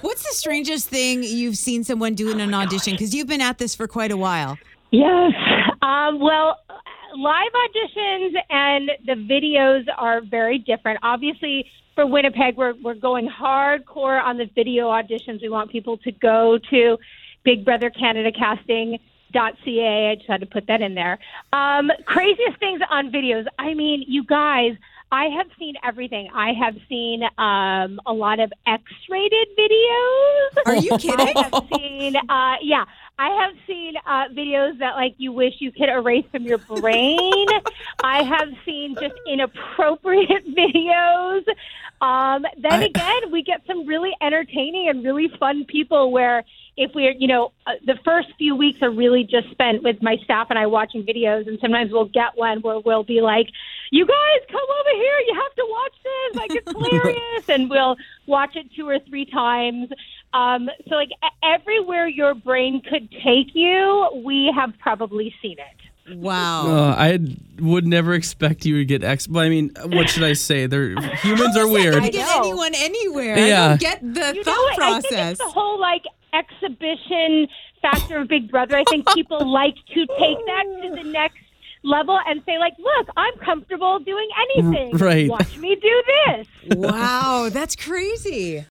What's the strangest thing you've seen someone do in an audition? Because you've been at this for quite a while. Yes. Um, well, live auditions and the videos are very different. Obviously, for Winnipeg, we're we're going hardcore on the video auditions. We want people to go to Big Brother Canada Casting. .ca. I just had to put that in there. Um, craziest things on videos. I mean, you guys, I have seen everything. I have seen um, a lot of X-rated videos. Are you kidding? I have seen, uh, yeah, I have seen uh, videos that like you wish you could erase from your brain. I have seen just inappropriate videos. Um, then I- again, we get some really entertaining and really fun people where if we're, you know, uh, the first few weeks are really just spent with my staff and I watching videos, and sometimes we'll get one where we'll be like, "You guys, come over here! You have to watch this! Like it's hilarious!" and we'll watch it two or three times. Um, so, like everywhere your brain could take you, we have probably seen it. Wow. Uh, I would never expect you to get X. But I mean, what should I say? They're humans are weird. can get anyone anywhere. I Yeah. don't get the You thought know, what? I think process. it's the whole like exhibition factor of Big Brother. I think people like to take that to the next level and say like, "Look, I'm comfortable doing anything. Right. Watch me do this." wow, that's crazy.